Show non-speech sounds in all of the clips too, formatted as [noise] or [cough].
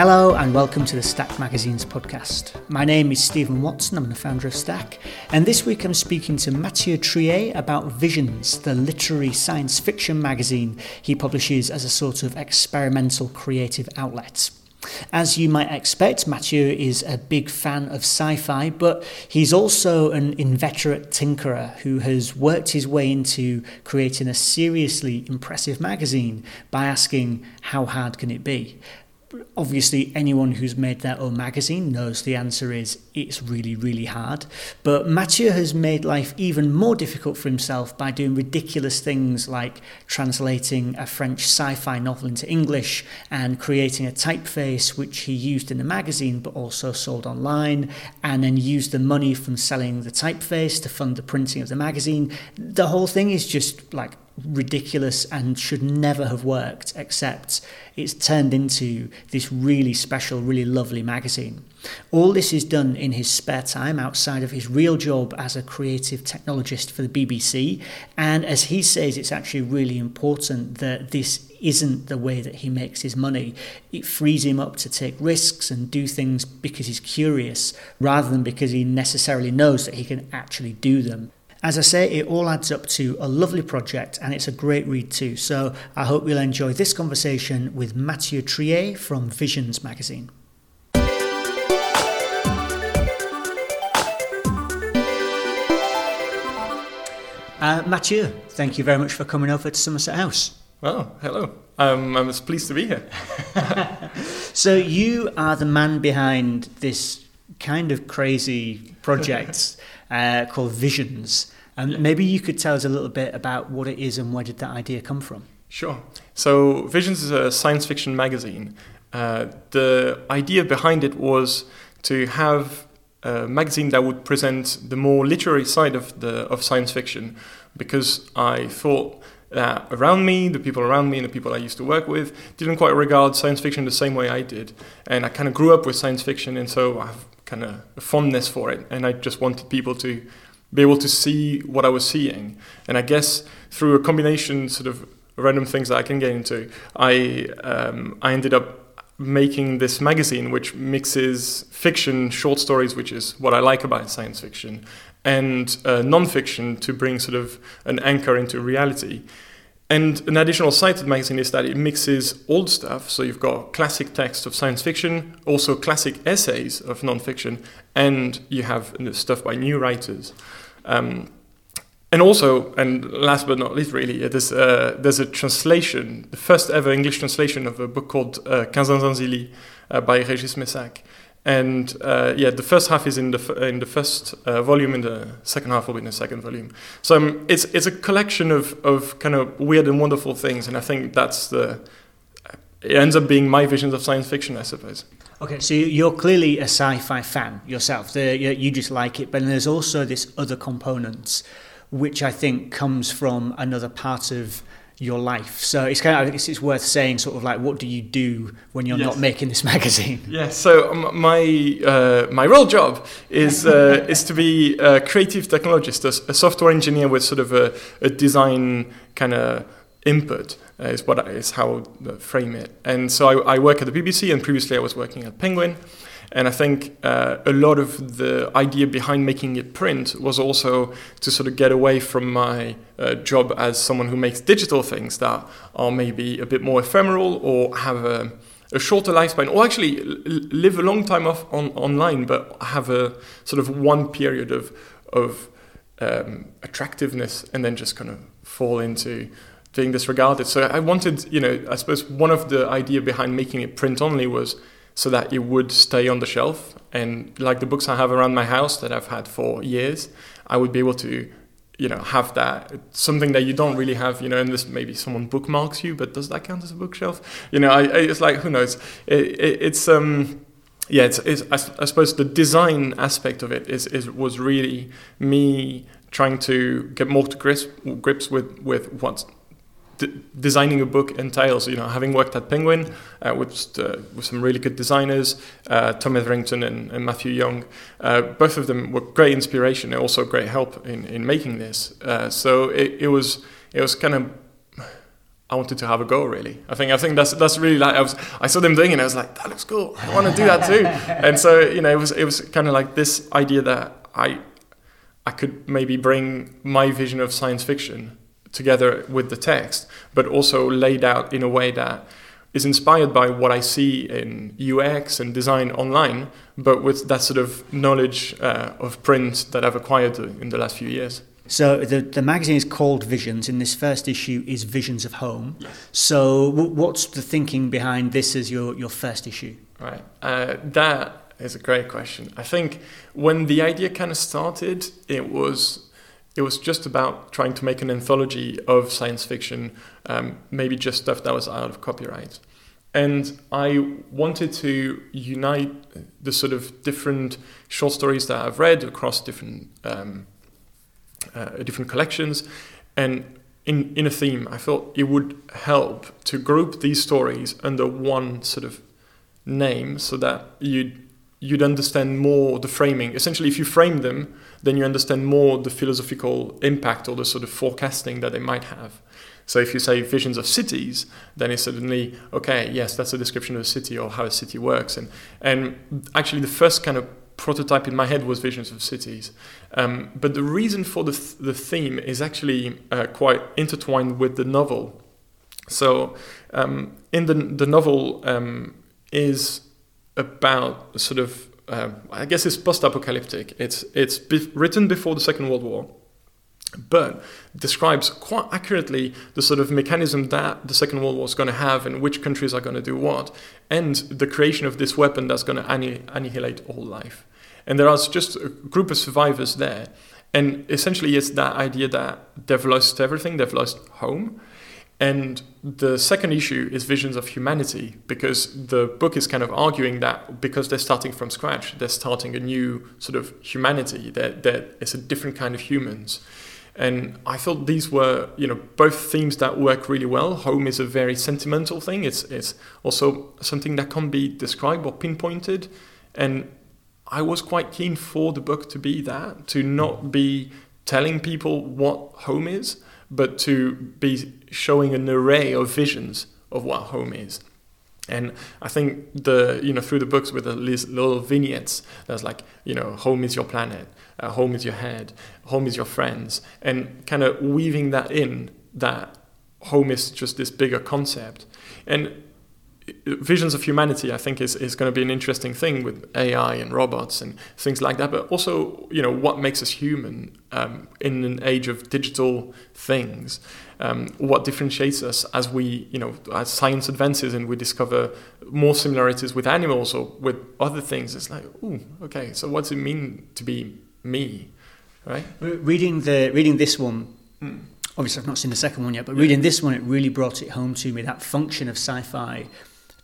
Hello and welcome to the Stack Magazine's podcast. My name is Stephen Watson, I'm the founder of Stack, and this week I'm speaking to Mathieu Triay about Visions, the literary science fiction magazine he publishes as a sort of experimental creative outlet. As you might expect, Mathieu is a big fan of sci fi, but he's also an inveterate tinkerer who has worked his way into creating a seriously impressive magazine by asking, How hard can it be? Obviously anyone who's made their own magazine knows the answer is it's really really hard. But Mathieu has made life even more difficult for himself by doing ridiculous things like translating a French sci-fi novel into English and creating a typeface which he used in the magazine but also sold online and then used the money from selling the typeface to fund the printing of the magazine. The whole thing is just like ridiculous and should never have worked, except it's turned into this really special, really lovely magazine. All this is done in his spare time outside of his real job as a creative technologist for the BBC. And as he says, it's actually really important that this isn't the way that he makes his money. It frees him up to take risks and do things because he's curious rather than because he necessarily knows that he can actually do them. As I say, it all adds up to a lovely project and it's a great read too. So I hope you'll enjoy this conversation with Mathieu Triay from Visions magazine. Uh, Mathieu, thank you very much for coming over to Somerset House. Oh, hello. Um, I'm pleased to be here. [laughs] so, you are the man behind this kind of crazy project [laughs] uh, called Visions. And maybe you could tell us a little bit about what it is and where did that idea come from? Sure. So Visions is a science fiction magazine. Uh, the idea behind it was to have a magazine that would present the more literary side of the of science fiction, because I thought that around me, the people around me, and the people I used to work with didn't quite regard science fiction the same way I did, and I kind of grew up with science fiction, and so I've kind of fondness for it, and I just wanted people to be able to see what I was seeing. And I guess through a combination sort of random things that I can get into, I um, I ended up making this magazine which mixes fiction, short stories, which is what I like about science fiction, and uh, non-fiction to bring sort of an anchor into reality. And an additional side the magazine is that it mixes old stuff. So you've got classic texts of science fiction, also classic essays of nonfiction, and you have stuff by new writers. Um, and also, and last but not least, really, there's, uh, there's a translation, the first ever English translation of a book called uh, Quinze uh, by Régis Messac. And uh, yeah, the first half is in the in the first uh, volume, and the second half will be in the second volume. So um, it's it's a collection of of kind of weird and wonderful things, and I think that's the it ends up being my visions of science fiction, I suppose. Okay, so you're clearly a sci-fi fan yourself. The, you just like it, but there's also this other component, which I think comes from another part of your life. So it's kind of it's, it's worth saying sort of like what do you do when you're yes. not making this [laughs] magazine? Yeah. So um, my uh, my real job is uh, [laughs] is to be a creative technologist, a, a software engineer with sort of a, a design kind of input. Uh, is what is how I frame it. And so I, I work at the BBC, and previously I was working at Penguin. And I think uh, a lot of the idea behind making it print was also to sort of get away from my uh, job as someone who makes digital things that are maybe a bit more ephemeral or have a, a shorter lifespan, or actually live a long time off on, online, but have a sort of one period of, of um, attractiveness and then just kind of fall into being disregarded. So I wanted, you know, I suppose one of the idea behind making it print only was so that it would stay on the shelf. And like the books I have around my house that I've had for years, I would be able to, you know, have that something that you don't really have, you know, this maybe someone bookmarks you, but does that count as a bookshelf? You know, I, I, it's like who knows? It, it, it's um, yeah, it's, it's I, I, suppose the design aspect of it is, is was really me trying to get more to grips, grips with with designing a book entails. You know, having worked at Penguin uh, with uh, with some really good designers, uh, Tom Etherington and, and Matthew Young, uh, both of them were great inspiration and also great help in, in making this. Uh, so it, it was it was kind of I wanted to have a go. Really, I think I think that's that's really like I was I saw them doing it. and I was like, that looks cool. I want to do that too. [laughs] and so you know, it was it was kind of like this idea that I I could maybe bring my vision of science fiction together with the text, but also laid out in a way that is inspired by what I see in UX and design online, but with that sort of knowledge uh, of print that I've acquired in the last few years. So the, the magazine is called Visions, and this first issue is Visions of Home. Yes. So w- what's the thinking behind this as your, your first issue? Right. Uh, that is a great question. I think when the idea kind of started, it was it was just about trying to make an anthology of science fiction, um, maybe just stuff that was out of copyright. And I wanted to unite the sort of different short stories that I've read across different um, uh, different collections, and in in a theme. I thought it would help to group these stories under one sort of name, so that you'd you'd understand more the framing. Essentially, if you frame them, then you understand more the philosophical impact or the sort of forecasting that they might have. So if you say visions of cities, then it's suddenly okay. Yes, that's a description of a city or how a city works. And and actually, the first kind of prototype in my head was visions of cities. Um, but the reason for the th- the theme is actually uh, quite intertwined with the novel. So um, in the the novel um, is about sort of uh, I guess it's post-apocalyptic. It's it's be- written before the Second World War, but describes quite accurately the sort of mechanism that the Second World War is going to have and which countries are going to do what, and the creation of this weapon that's going to annihilate all life. And there are just a group of survivors there. And essentially, it's that idea that they've lost everything, they've lost home, and the second issue is visions of humanity, because the book is kind of arguing that because they're starting from scratch, they're starting a new sort of humanity, that, that it's a different kind of humans. And I thought these were, you know, both themes that work really well. Home is a very sentimental thing. It's it's also something that can be described or pinpointed. And I was quite keen for the book to be that, to not be telling people what home is, but to be showing an array of visions of what home is. And I think the you know through the books with the little vignettes, there's like you know home is your planet, uh, home is your head, home is your friends, and kind of weaving that in that home is just this bigger concept. And visions of humanity, I think, is, is going to be an interesting thing with AI and robots and things like that. But also, you know, what makes us human um, in an age of digital things? Um, what differentiates us as we, you know, as science advances and we discover more similarities with animals or with other things? It's like, oh, okay. So, what does it mean to be me, right? Reading the reading this one. Mm. Obviously, I've not seen the second one yet, but reading this one, it really brought it home to me that function of sci fi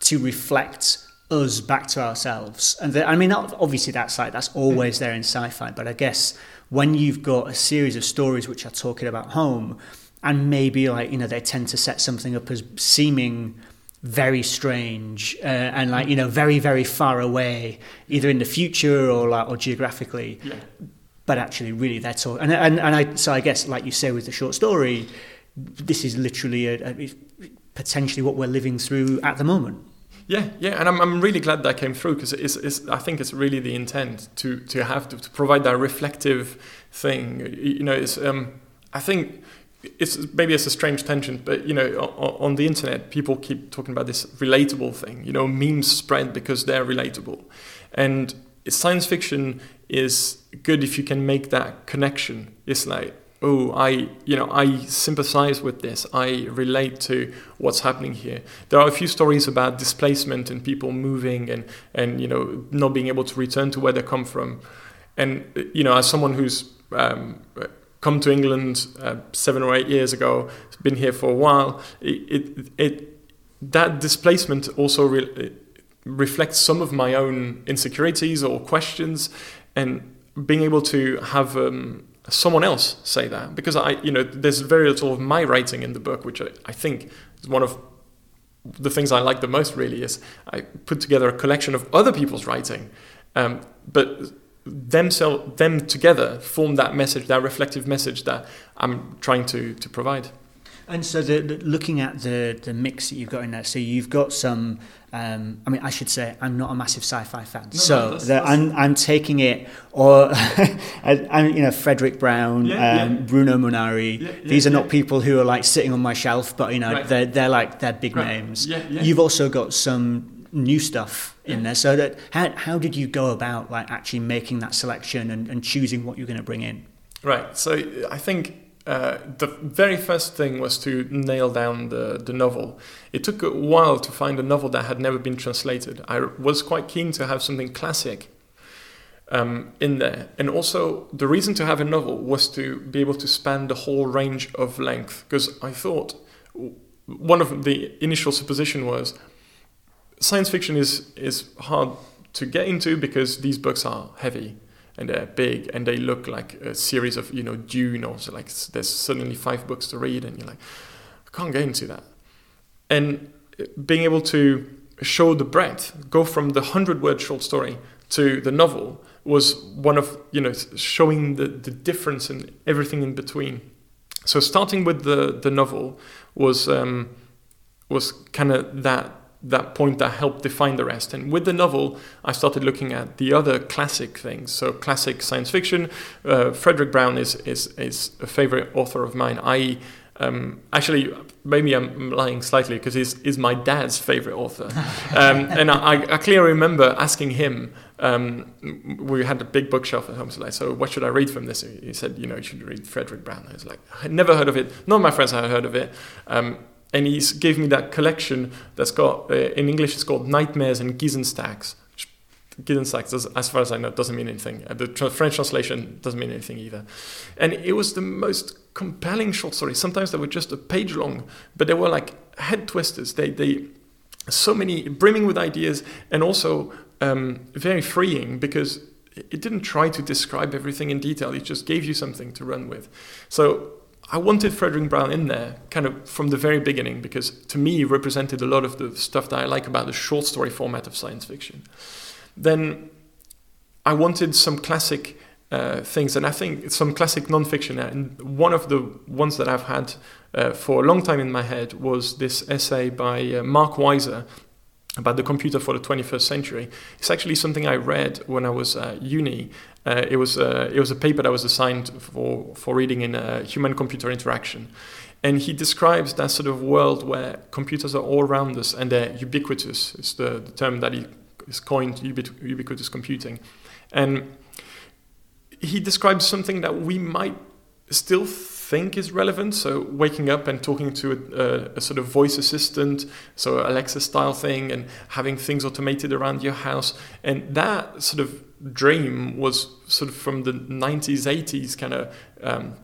to reflect us back to ourselves. And the, I mean, obviously that's like that's always there in sci-fi, but I guess when you've got a series of stories which are talking about home, and maybe like you know they tend to set something up as seeming very strange uh, and like you know very very far away, either in the future or like or geographically. Yeah. But actually, really, that's all. And, and and I so I guess like you say with the short story, this is literally a, a potentially what we're living through at the moment. Yeah, yeah, and I'm, I'm really glad that came through because it's, it's, I think it's really the intent to, to have to, to provide that reflective thing. You know, it's, um, I think it's maybe it's a strange tension, but you know, on, on, the internet, people keep talking about this relatable thing. You know, memes spread because they're relatable, and science fiction is good if you can make that connection. It's like oh, I, you know, I sympathize with this. I relate to what's happening here. There are a few stories about displacement and people moving and, and you know, not being able to return to where they come from. And, you know, as someone who's um, come to England uh, seven or eight years ago, been here for a while, it, it, it that displacement also re- reflects some of my own insecurities or questions and being able to have um, someone else say that because I, you know, there's very little of my writing in the book, which I, I think is one of the things I like the most. Really, is I put together a collection of other people's writing, um, but themselves them together form that message, that reflective message that I'm trying to to provide. And so, the, the, looking at the the mix that you've got in there, so you've got some. Um, I mean, I should say I'm not a massive sci-fi fan, No, so no, that's- that's- I'm I'm taking it, or [laughs] I, you know Fredric Brown, Yeah, um, yeah. Bruno Munari. Yeah, These are not people who are like sitting on my shelf, but you know Right. they're they're like they're big Right. names. You've also got some new stuff in there. So that how how did you go about like actually making that selection and, and choosing what you're going to bring in? Right. So I think uh, the very first thing was to nail down the, the novel. It took a while to find a novel that had never been translated. I was quite keen to have something classic um, in there. And also, the reason to have a novel was to be able to span the whole range of length. Because I thought one of the initial supposition was science fiction is, is hard to get into because these books are heavy and they're big and they look like a series of you know Dune or so like there's suddenly five books to read and you're like I can't get into that. And uh, being able to show the breadth go from the hundred word short story to the novel was one of you know showing the, the difference in everything in between. So starting with the the novel was um, was kind of that that point that helped define the rest. And with the novel, I started looking at the other classic things. So classic science fiction. Uh, Fredric Brown is is is a favorite author of mine. I um, actually maybe I'm lying slightly because he's is my dad's favorite author, [laughs] um, and I, I clearly remember asking him. Um, we had a big bookshelf at home, so like, so what should I read from this? He said, you know, you should read Fredric Brown. I was like, I never heard of it. None of my friends had heard of it. And he gave me that collection that's got uh, in English it's called Nightmares and Geezenstacks. Geezenstacks, does- as far as I know, doesn't mean anything. Uh, the tra- French translation doesn't mean anything either. And it was the most compelling short stories. Sometimes they were just a page long, but they were like head twisters. They they so many brimming with ideas and also um, very freeing because it didn't try to describe everything in detail. It just gave you something to run with. So I wanted Fredric Brown in there kind of from the very beginning because to me it represented a lot of the stuff that I like about the short story format of science fiction. Then I wanted some classic uh, things, and I think some classic nonfiction. And one of the ones that I've had uh, for a long time in my head was this essay by uh, Mark Weiser about the computer for the 21st century. It's actually something I read when I was at uni. Uh, it was uh, it was a paper that was assigned for for reading in uh, human computer interaction, and he describes that sort of world where computers are all around us and they're ubiquitous. It's the, the term that he is coined ubiqu- ubiquitous computing, and he describes something that we might still think is relevant. So waking up and talking to a, a sort of voice assistant, so Alexa style thing, and having things automated around your house, and that sort of dream was sort of from the 90s, 80s kind of um,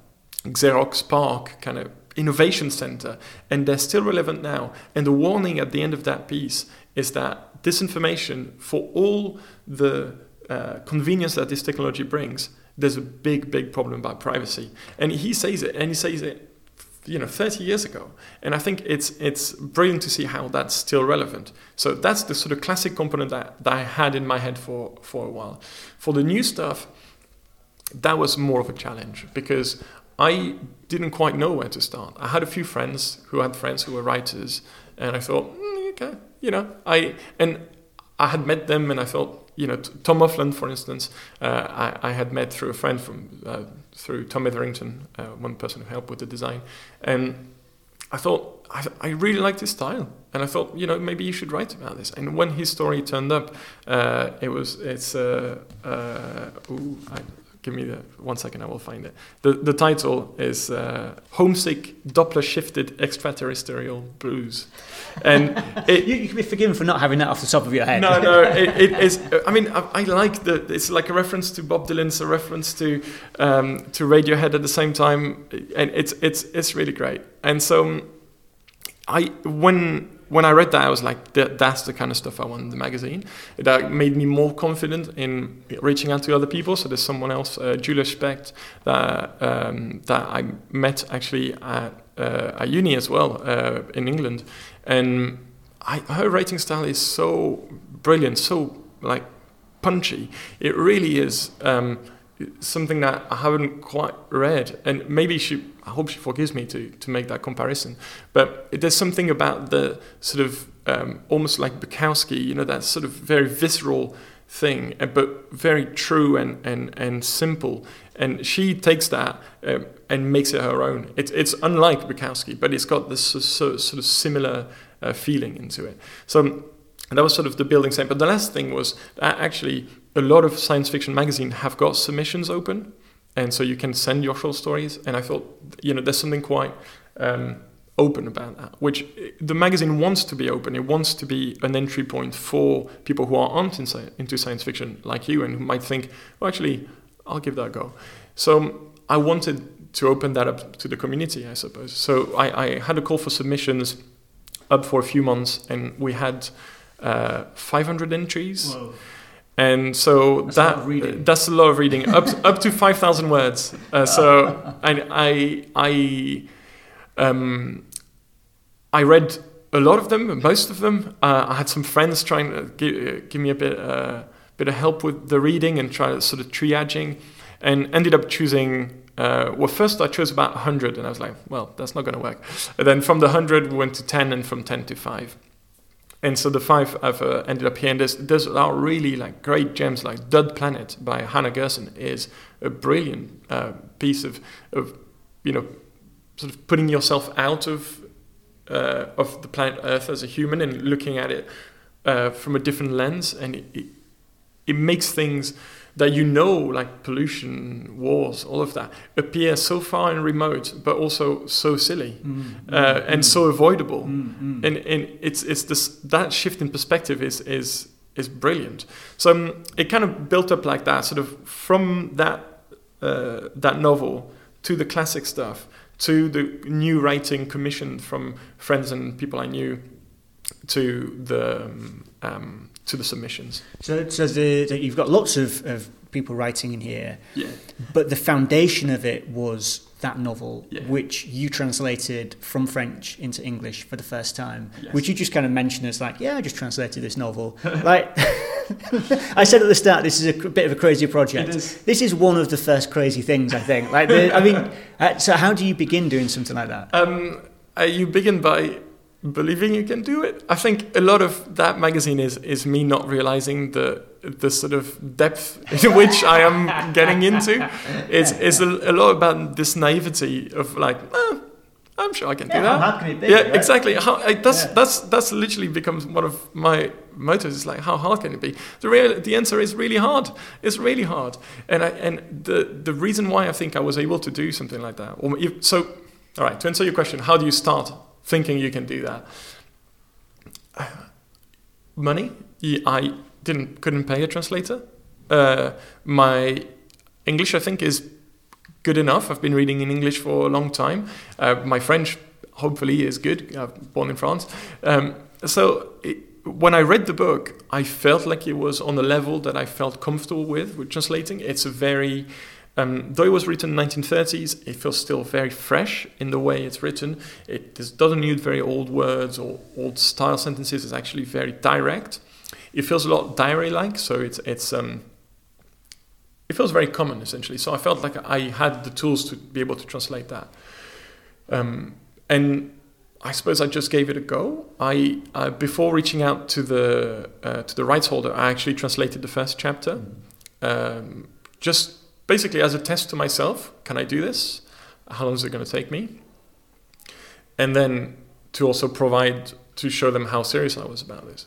Xerox PARC kind of innovation center, and they're still relevant now. And the warning at the end of that piece is that this information, for all the uh, convenience that this technology brings, there's a big, big problem about privacy. And he says it, and he says it, you know, 30 years ago. And I think it's it's brilliant to see how that's still relevant. So that's the sort of classic component that, that I had in my head for, for a while. For the new stuff, that was more of a challenge because I didn't quite know where to start. I had a few friends who had friends who were writers, and I thought, mm, okay, you know, I and I had met them, and I thought, you know, Tom Offland, for instance, uh, I, I had met through a friend from uh, through Tom Etherington, uh, one person who helped with the design, and I thought I, I really liked his style, and I thought, you know, maybe you should write about this. And when his story turned up, uh, it was it's uh, uh, ooh, I, give me the one second, I will find it. The the title is uh, Homesick Doppler Shifted Extraterrestrial Blues, and [laughs] it, You, you can be forgiven for not having that off the top of your head. no, no, [laughs] it, it is. I mean, I, I like the. It's like a reference to Bob Dylan. It's a reference to um, to Radiohead at the same time, and it's it's it's really great. And so, I when when I read that, I was like, that, that's the kind of stuff I want in the magazine. That made me more confident in reaching out to other people. So there's someone else, uh, Julia Specht, that um, that I met actually at uh, at uni as well uh, in England, and I, her writing style is so brilliant, so like punchy. It really is um, something that I haven't quite read, and maybe she I hope she forgives me to to make that comparison. But there's something about the sort of um, almost like Bukowski, you know, that sort of very visceral thing, uh, but very true and and and simple. And she takes that um, and makes it her own. It's it's unlike Bukowski, but it's got this so, so, sort of similar uh, feeling into it. So. that was sort of the building same. But the last thing was actually a lot of science fiction magazines have got submissions open and so you can send your short stories. And I thought, you know, there's something quite um, open about that, which the magazine wants to be open. It wants to be an entry point for people who aren't into science fiction like you and who might think, well, actually, I'll give that a go. So I wanted to open that up to the community, I suppose. So I, I had a call for submissions up for a few months, and we had uh, 500 entries. Whoa. And so that's that a that's a lot of reading, up to, [laughs] up to five thousand words. Uh, so I I I, um, I read a lot of them, most of them. Uh, I had some friends trying to give, give me a bit uh, bit of help with the reading and try sort of triaging, and ended up choosing. Uh, well, first I chose about 100, and I was like, well, that's not going to work. And then from the 100, we went to 10, and from 10 to 5 and so the five I've uh, ended up here. And there's, there's are really like great gems like Dud Planet by Hannah Gerson is a brilliant uh, piece of, of, you know, sort of putting yourself out of, uh, of the planet Earth as a human and looking at it uh, from a different lens. And it, it, it makes things that you know, like pollution, wars, all of that, appear so far and remote, but also so silly mm, uh, and mm. so avoidable. Mm, mm, and and it's it's this that shift in perspective is is is brilliant. So um, it kind of built up like that, sort of from that uh, that novel to the classic stuff to the new writing commissioned from friends and people I knew to the um, um to the submissions. So, so the, the, you've got lots of, of people writing in here, yeah. but the foundation of it was that novel, yeah. which you translated from French into English for the first time, yes. which you just kind of mentioned as like, yeah, I just translated this novel. [laughs] like [laughs] I said at the start, this is a bit of a crazy project. This is one of the first crazy things I think. Like, the, I mean, [laughs] uh, so how do you begin doing something like that? Um, uh, you begin by believing you can do it. I think a lot of that magazine is is me not realizing the the sort of depth in [laughs] which I am getting into. It's it's a, a lot about this naivety of like. Eh, I'm sure I can yeah, do that. How can it be, yeah, right? exactly. How, I, that's yeah. that's that's literally becomes one of my mottos. It's like how hard can it be? The real the answer is really hard. It's really hard. And I, and the the reason why I think I was able to do something like that. Or if, so, all right. To answer your question, how do you start thinking you can do that. Money, I didn't couldn't pay a translator. Uh, my English, I think, is good enough. I've been reading in English for a long time. Uh, my French, hopefully, is good. I'm born in France. Um, so it, when I read the book, I felt like it was on a level that I felt comfortable with with translating. It's a very um, though it was written in the 1930s, it feels still very fresh in the way it's written. It doesn't use very old words or old style sentences. It's actually very direct. It feels a lot diary-like, so it's it's um, it feels very common essentially. So I felt like I had the tools to be able to translate that. Um, and I suppose I just gave it a go. I uh, before reaching out to the uh, to the rights holder, I actually translated the first chapter, um, just basically as a test to myself can I do this? How long is it going to take me? And then to also provide, to show them how serious I was about this.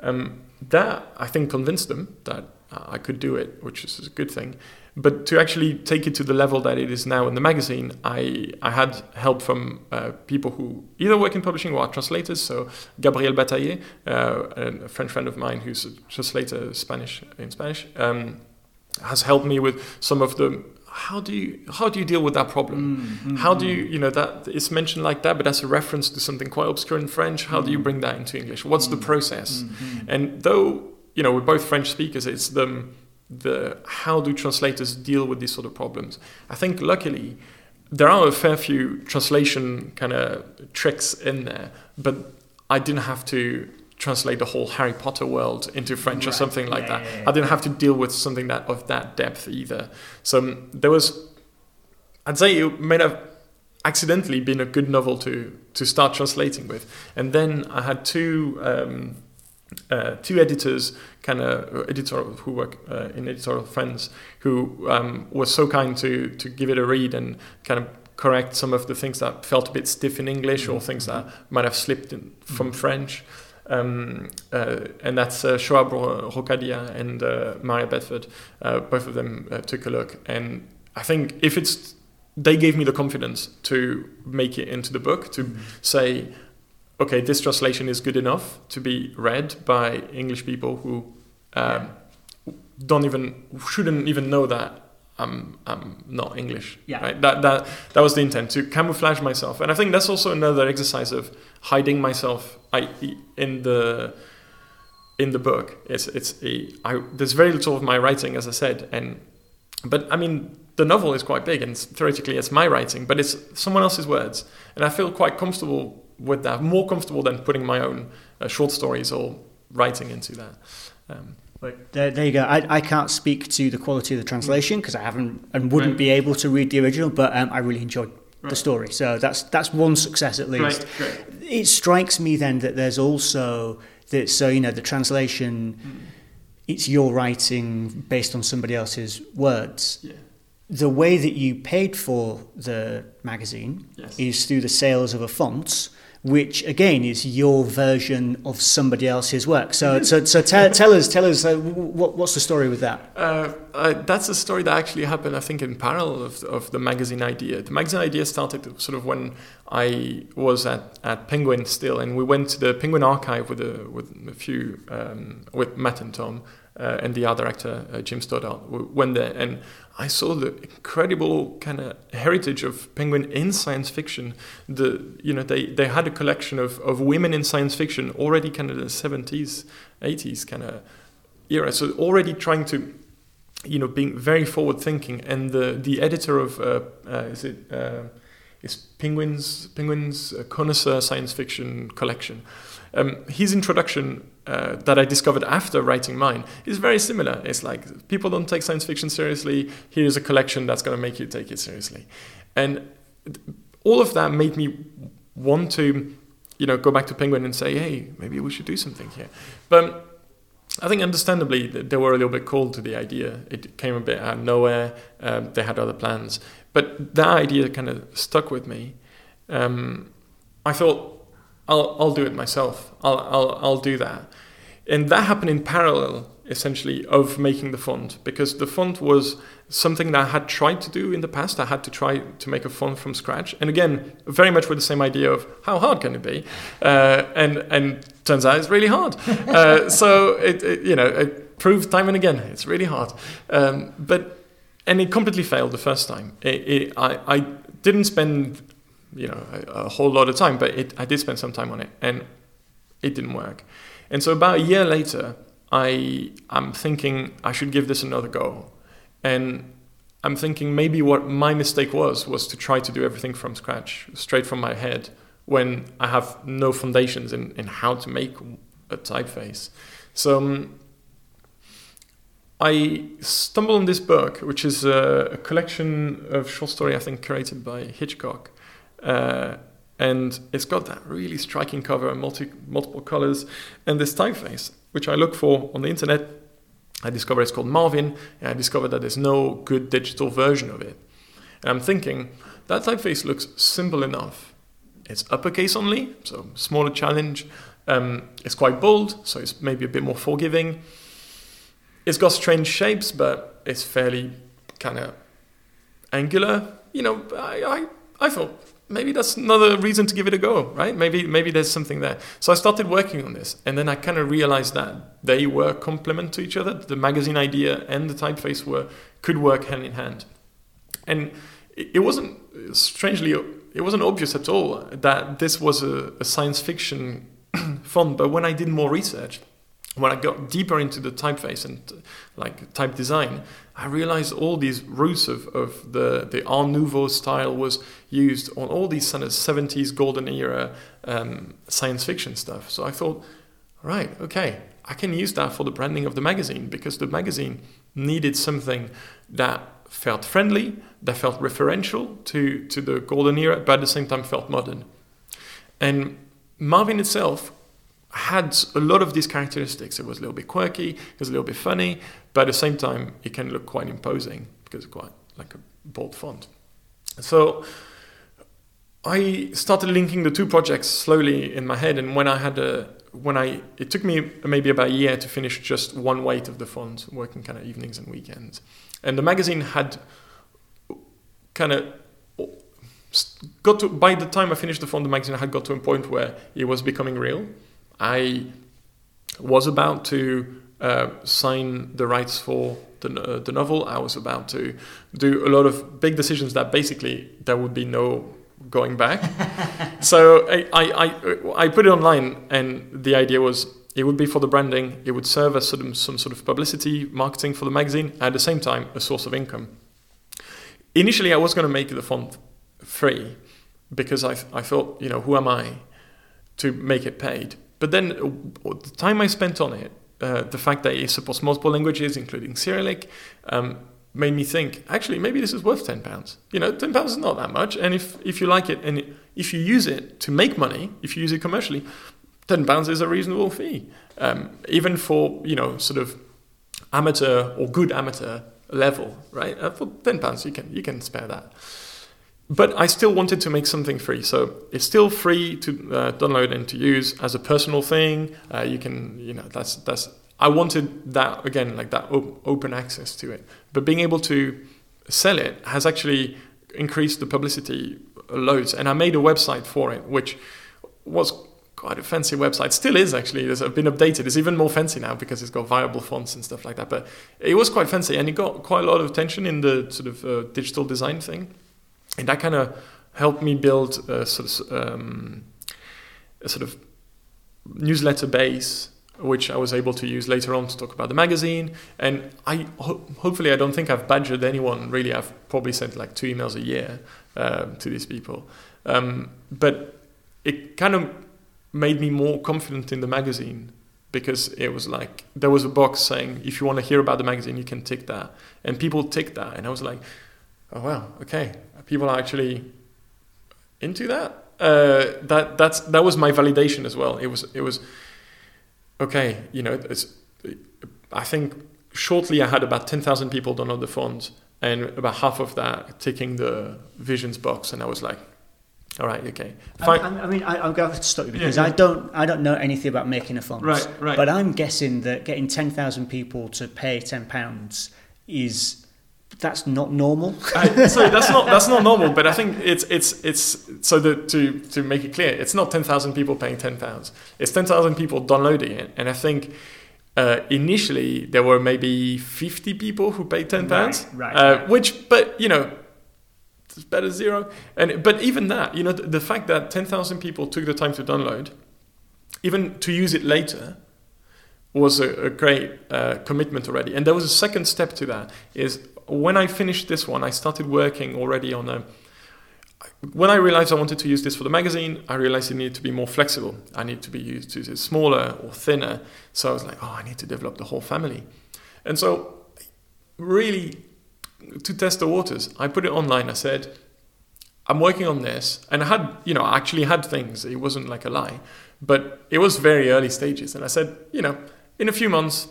Um, that, I think, convinced them that I could do it, which is a good thing. But to actually take it to the level that it is now in the magazine, I, I had help from uh, people who either work in publishing or are translators. So Gabriel Bataille, uh, a French friend of mine who's a translator Spanish in Spanish, um, has helped me with some of the how do you how do you deal with that problem? Mm, mm, how do you mm. you know that it's mentioned like that, but as a reference to something quite obscure in French, how mm. do you mm. bring that into English? What's the mm, process? And though you know we're both French speakers, it's the the how do translators deal with these sort of problems? I think luckily there are a fair few translation kind of tricks in there, but I didn't have to translate the whole Harry Potter world into French right. or something like yeah, that. Yeah, yeah. I didn't have to deal with something that of that depth either. So um, there was, I'd say it may have accidentally been a good novel to to start translating with. And then I had two um, uh, two editors, kind of editor who work uh, in editorial friends, who um, was so kind to to give it a read and kind of correct some of the things that felt a bit stiff in English mm-hmm. or things that might have slipped in, from mm-hmm. French. Um, uh, and that's uh, Shoaib Rocadia and uh, Maria Bedford. Uh, both of them uh, took a look, and I think if it's they gave me the confidence to make it into the book to mm-hmm. say, okay, this translation is good enough to be read by English people who um, don't even shouldn't even know that I'm I'm not English. Yeah. Right? That that that was the intent to camouflage myself, and I think that's also another exercise of hiding myself. I in the in the book. It's it's a I, there's very little of my writing, as I said, and but I mean the novel is quite big, and theoretically it's my writing, but it's someone else's words, and I feel quite comfortable with that, more comfortable than putting my own uh, short stories or writing into that. Um, but there, there you go. I, I can't speak to the quality of the translation because I haven't and wouldn't right. be able to read the original, but um, I really enjoyed right. the story. So that's that's one success at least. Right. It strikes me then that there's also that so you know the translation. Mm. It's your writing based on somebody else's words. Yeah the way that you paid for the magazine yes. is through the sales of a font which again is your version of somebody else's work. So, so, so tell, tell us, tell us, uh, what, what's the story with that? Uh, uh, that's a story that actually happened, I think, in parallel of, of the magazine idea. The magazine idea started sort of when I was at, at Penguin still, and we went to the Penguin archive with a with a few um, with Matt and Tom. Uh, and the art director uh, Jim Stoddart went there, and I saw the incredible kind of heritage of Penguin in science fiction. The you know they, they had a collection of, of women in science fiction already kind of the seventies, eighties kind of era. So already trying to you know being very forward thinking. And the the editor of uh, uh, is it uh, is Penguin's Penguin's uh, connoisseur science fiction collection. Um, his introduction uh, that I discovered after writing mine is very similar. It's like people don't take science fiction seriously. Here's a collection that's going to make you take it seriously, and all of that made me want to, you know, go back to Penguin and say, hey, maybe we should do something here. But I think understandably they were a little bit cold to the idea. It came a bit out of nowhere. Um, they had other plans, but that idea kind of stuck with me. Um, I thought I'll, I'll do it myself. I'll, I'll, I'll do that. And that happened in parallel, essentially, of making the font, because the font was something that I had tried to do in the past. I had to try to make a font from scratch. And again, very much with the same idea of how hard can it be? Uh, and, and turns out it's really hard. [laughs] uh, so, it, it, you know, it proved time and again, it's really hard. Um, but, and it completely failed the first time. It, it, I, I didn't spend you know a, a, whole lot of time, but it, I did spend some time on it, and it didn't work. And so about a year later, I I'm thinking I should give this another go, and I'm thinking maybe what my mistake was was to try to do everything from scratch, straight from my head, when I have no foundations in, in how to make a typeface. So um, I stumbled on this book, which is a, a, collection of short story, I think, created by Hitchcock, uh, and it's got that really striking cover and multi, multiple colors and this typeface, which I look for on the internet. I discovered it's called Marvin, and I discovered that there's no good digital version of it. And I'm thinking, that typeface looks simple enough. It's uppercase only, so smaller challenge. Um, it's quite bold, so it's maybe a bit more forgiving. It's got strange shapes, but it's fairly kind of angular. You know, I, I, I thought maybe that's another reason to give it a go, right? Maybe maybe there's something there. So I started working on this, and then I kind of realized that they were complement to each other. The magazine idea and the typeface were could work hand in hand, and it, wasn't strangely it wasn't obvious at all that this was a, a science fiction [clears throat] font. But when I did more research, when I got deeper into the typeface and like type design, I realized all these roots of, of the, the Art Nouveau style was used on all these kind of 70s golden era um, science fiction stuff. So I thought, right, okay, I can use that for the branding of the magazine because the magazine needed something that felt friendly, that felt referential to, to the golden era, but at the same time felt modern. And Marvin itself had a lot of these characteristics. It was a little bit quirky, it was a little bit funny, but at the same time, it can look quite imposing because it's quite like a bold font. So I started linking the two projects slowly in my head, and when I had a when I it took me maybe about a year to finish just one weight of the font, working kind of evenings and weekends, and the magazine had kind of got to by the time I finished the font, the magazine had got to a point where it was becoming real. I was about to uh, sign the rights for the, uh, the novel. I was about to do a lot of big decisions that basically there would be no going back. [laughs] so I, I, I, I, put it online, and the idea was it would be for the branding, it would serve as of, some sort of publicity, marketing for the magazine, at the same time, a source of income. Initially, I was going to make the font free because I, I thought, you know, who am I to make it paid? But then uh, the time I spent on it, uh, the fact that it supports multiple languages, including Cyrillic, um, made me think, actually, maybe this is worth ten pounds. You know, ten pounds is not that much, and if if you like it and if you use it to make money, if you use it commercially, ten pounds is a reasonable fee, um, even for you know sort of amateur or good amateur level, right? Uh, for ten pounds, you can you can spare that. But I still wanted to make something free, so it's still free to uh, download and to use as a personal thing. Uh, you can, you know, that's that's I wanted that again, like that op- open access to it. But being able to sell it has actually increased the publicity loads. And I made a website for it, which was quite a fancy website. Still is actually. It's been updated. It's even more fancy now because it's got variable fonts and stuff like that. But it was quite fancy, and it got quite a lot of attention in the sort of uh, digital design thing, and that kind of helped me build a sort of um, a sort of newsletter base which I was able to use later on to talk about the magazine. And I ho- hopefully I don't think I've badgered anyone. Really, I've probably sent like two emails a year uh, to these people. Um, but it kind of made me more confident in the magazine because it was like there was a box saying if you want to hear about the magazine, you can tick that, and people ticked that, and I was like, oh wow, okay, people are actually into that. Uh, that that's that was my validation as well. It was it was okay, you know, it's I think shortly I had about 10,000 people download the font and about half of that ticking the visions box. And I was like, all right, okay. I, I, mean, I, am going to stop you because yeah, yeah. I don't, I don't know anything about making a font. Right, right. But I'm guessing that getting 10,000 people to pay 10 pounds is that's not normal. [laughs] uh, so that's not that's not normal. But I think it's it's it's so that to to make it clear, it's not ten thousand people paying ten pounds. It's ten thousand people downloading it, and I think. Uh, initially, there were maybe 50 people who paid 10 pounds, right, right, uh, right. which, but you know, it's better zero. And but even that, you know, the, the fact that 10,000 people took the time to download, even to use it later, was a, a great uh, commitment already. And there was a second step to that is when I finished this one, I started working already on a. When I realized I wanted to use this for the magazine, I realized it needed to be more flexible. I need to be used to smaller or thinner. So I was like, oh, I need to develop the whole family. And so, really, to test the waters, I put it online. I said, I'm working on this, and I had, you know, I actually had things. It wasn't like a lie, but it was very early stages. And I said, you know, in a few months,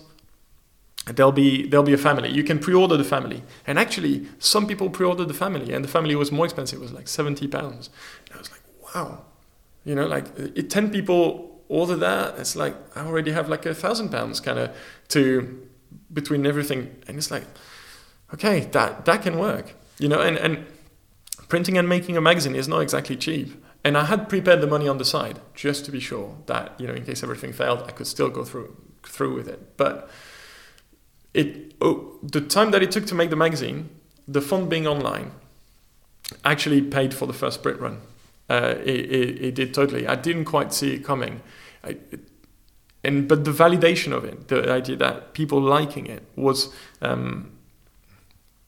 there'll be there'll be a family. You can pre-order the family, and actually, some people pre-ordered the family, and the family was more expensive. It was like seventy pounds. I was like, wow, you know, like it, ten people order that. It's like I already have like a thousand pounds kind of to between everything, and it's like, okay, that that can work, you know, and and printing and making a magazine is not exactly cheap. And I had prepared the money on the side just to be sure that you know, in case everything failed, I could still go through through with it, but it oh, the time that it took to make the magazine, the font being online, actually paid for the first print run. Uh, it, it, it, did totally. I didn't quite see it coming. I, and but the validation of it, the idea that people liking it was, um,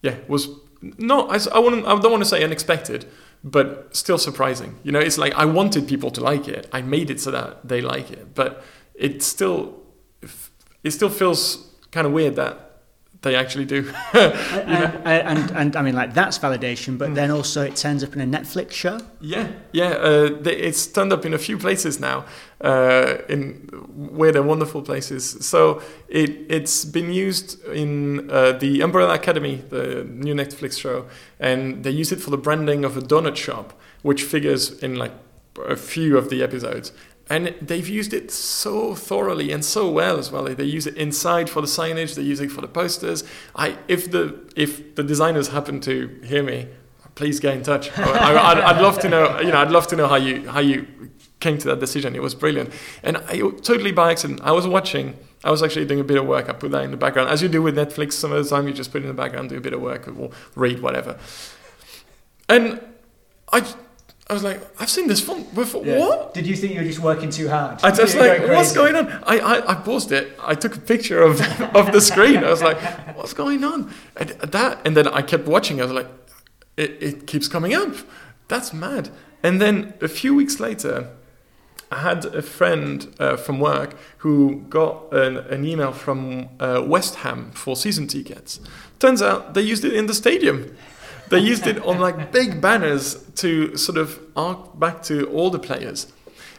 yeah, was not. I, I, wouldn't, I don't want to say unexpected, but still surprising. You know, it's like I wanted people to like it. I made it so that they like it, but it still, it still feels kind of weird that they actually do. [laughs] and, and, and, and, I mean, like that's validation, but mm. then also it turns up in a Netflix show. Yeah, yeah, uh, they, it's turned up in a few places now, uh, in where they're wonderful places. So it it's been used in uh, the Umbrella Academy, the new Netflix show, and they use it for the branding of a donut shop, which figures in like a few of the episodes and they've used it so thoroughly and so well as well. They use it inside for the signage. They use it for the posters. I, if the if the designers happen to hear me, please get in touch. I, would love to know. You know, I'd love to know how you how you came to that decision. It was brilliant, and I, totally by accident. I was watching. I was actually doing a bit of work. I put that in the background, as you do with Netflix. Some of the time, you just put it in the background, do a bit of work, or read whatever. And I I was like, I've seen this film before. Yeah. What? Did you think you were just working too hard? I just [laughs] like, what's going on? I, I, I paused it. I took a picture of [laughs] of the screen. I was like, what's going on? And that, and then I kept watching. I was like, it, it keeps coming up. That's mad. And then a few weeks later, I had a friend uh, from work who got an, an email from uh, West Ham for season tickets. Turns out they used it in the stadium they used it on like big banners to sort of arc back to all the players.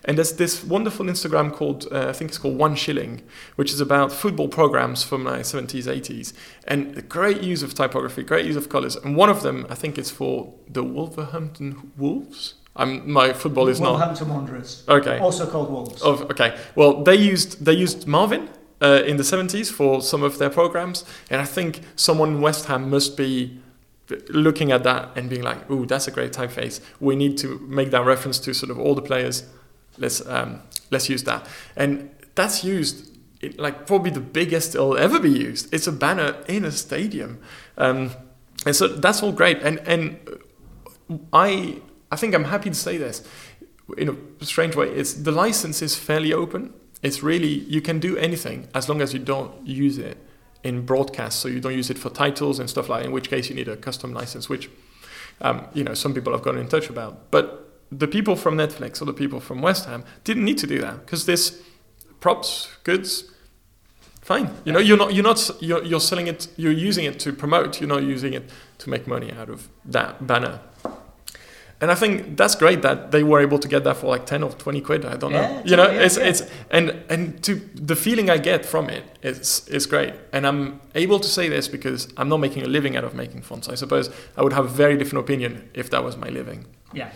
And there's this wonderful Instagram called, uh, I think it's called One Shilling, which is about football programs from the 70s, 80s. And great use of typography, great use of colors. And one of them, I think it's for the Wolverhampton Wolves. I'm, my football is not. Wolverhampton Wanderers. Okay. Also called Wolves. Oh, okay. Well, they used they used Marvin uh, in the 70s for some of their programs, and I think someone in West Ham must be looking at that and being like, "Ooh, that's a great typeface. We need to make that reference to sort of all the players. Let's um, let's use that." And that's used like probably the biggest it'll ever be used. It's a banner in a stadium, um, and so that's all great. And and I I think I'm happy to say this in a strange way. It's the license is fairly open. It's really you can do anything as long as you don't use it in broadcast, so you don't use it for titles and stuff like. That, in which case, you need a custom license, which um, you know some people have gotten in touch about. But the people from Netflix or the people from West Ham didn't need to do that because this props goods fine you know you're not you're not you're, you're selling it you're using it to promote you're not using it to make money out of that banner and I think that's great that they were able to get that for like ten or twenty quid. I don't yeah, know, you know, yeah, it's yeah. it's and and to the feeling I get from it is is great. And I'm able to say this because I'm not making a living out of making fonts. I suppose I would have a very different opinion if that was my living. Yeah.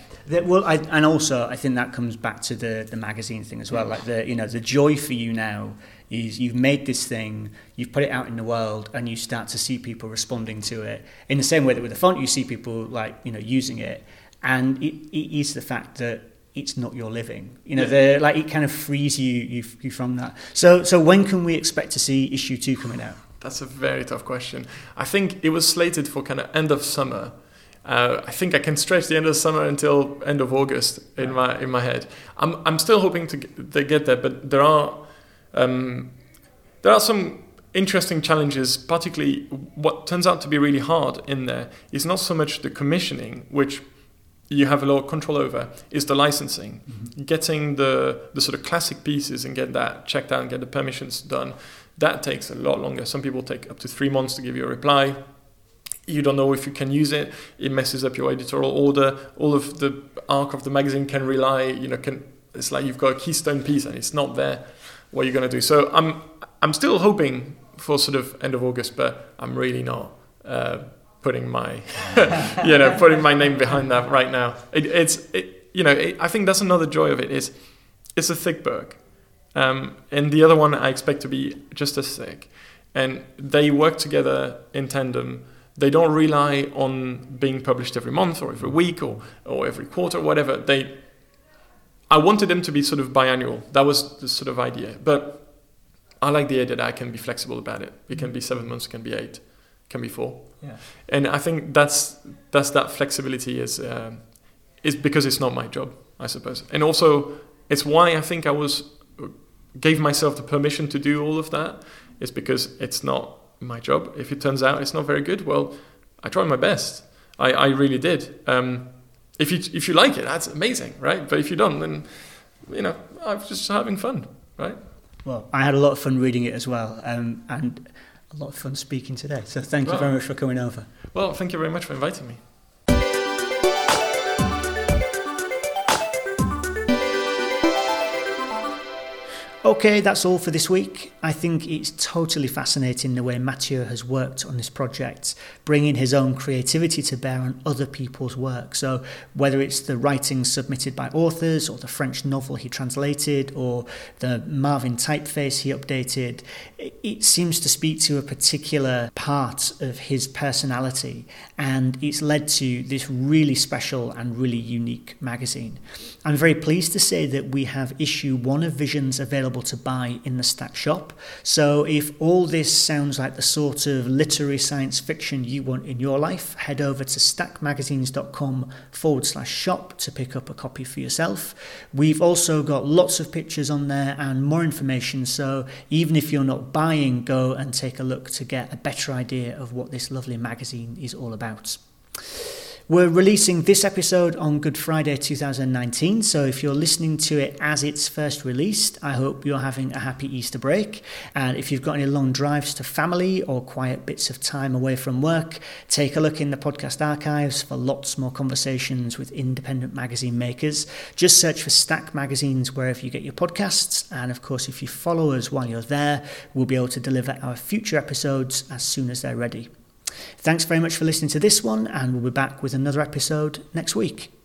well, I, and also I think that comes back to the the magazine thing as well. Mm. Like the you know the joy for you now is you've made this thing, you've put it out in the world, and you start to see people responding to it in the same way that with the font you see people like you know using it and it, it is the fact that it's not your living. You know, yeah. like it kind of frees you, you you from that. So so when can we expect to see issue two coming out? That's a very tough question. I think it was slated for kind of end of summer. Uh, I think I can stretch the end of summer until end of August in my in my head. I'm I'm still hoping to get, to get there, but there are um, there are some interesting challenges. Particularly, what turns out to be really hard in there is not so much the commissioning, which you have a lot of control over is the licensing, mm-hmm. getting the the sort of classic pieces and get that checked out and get the permissions done. That takes a lot longer. Some people take up to three months to give you a reply. You don't know if you can use it. It messes up your editorial order. All of the arc of the magazine can rely. You know, can it's like you've got a keystone piece and it's not there. What are you going to do? So I'm I'm still hoping for sort of end of August, but I'm really not. Uh, putting my [laughs] you know putting my name behind that right now. It, it's it, you know it, I think that's another joy of it is it's a thick book, um, and the other one I expect to be just as thick, and they work together in tandem. They don't rely on being published every month or every week or or every quarter, or whatever. They I wanted them to be sort of biannual. That was the sort of idea, but I like the idea that I can be flexible about it. It can be seven months, it can be eight can be four. Yeah. And I think that's that's that flexibility is uh, is because it's not my job, I suppose. And also it's why I think I was gave myself the permission to do all of that is because it's not my job. If it turns out it's not very good, well, I tried my best. I, I really did. Um, if you if you like it, that's amazing, right? But if you don't, then you know I'm just having fun, right? Well, I had a lot of fun reading it as well, um, and a lot of fun speaking today. So thank well, you very much for coming over. Well, thank you very much for inviting me. Okay, that's all for this week. I think it's totally fascinating the way Mathieu has worked on this project, bringing his own creativity to bear on other people's work. So, whether it's the writings submitted by authors, or the French novel he translated, or the Marvin typeface he updated, it seems to speak to a particular part of his personality, and it's led to this really special and really unique magazine. I'm very pleased to say that we have issue one of Visions available to buy in the Stack shop. So if all this sounds like the sort of literary science fiction you want in your life, head over to stackmagazines.com forward slash shop to pick up a copy for yourself. We've also got lots of pictures on there and more information. So even if you're not buying, go and take a look to get a better idea of what this lovely magazine is all about. We're releasing this episode on Good Friday 2019, so if you're listening to it as it's first released, I hope you're having a happy Easter break. And if you've got any long drives to family or quiet bits of time away from work, take a look in the podcast archives for lots more conversations with independent magazine makers. Just search for Stack Magazines wherever you get your podcasts. And of course, if you follow us while you're there, we'll be able to deliver our future episodes as soon as they're ready. Thanks very much for listening to this one, and we'll be back with another episode next week.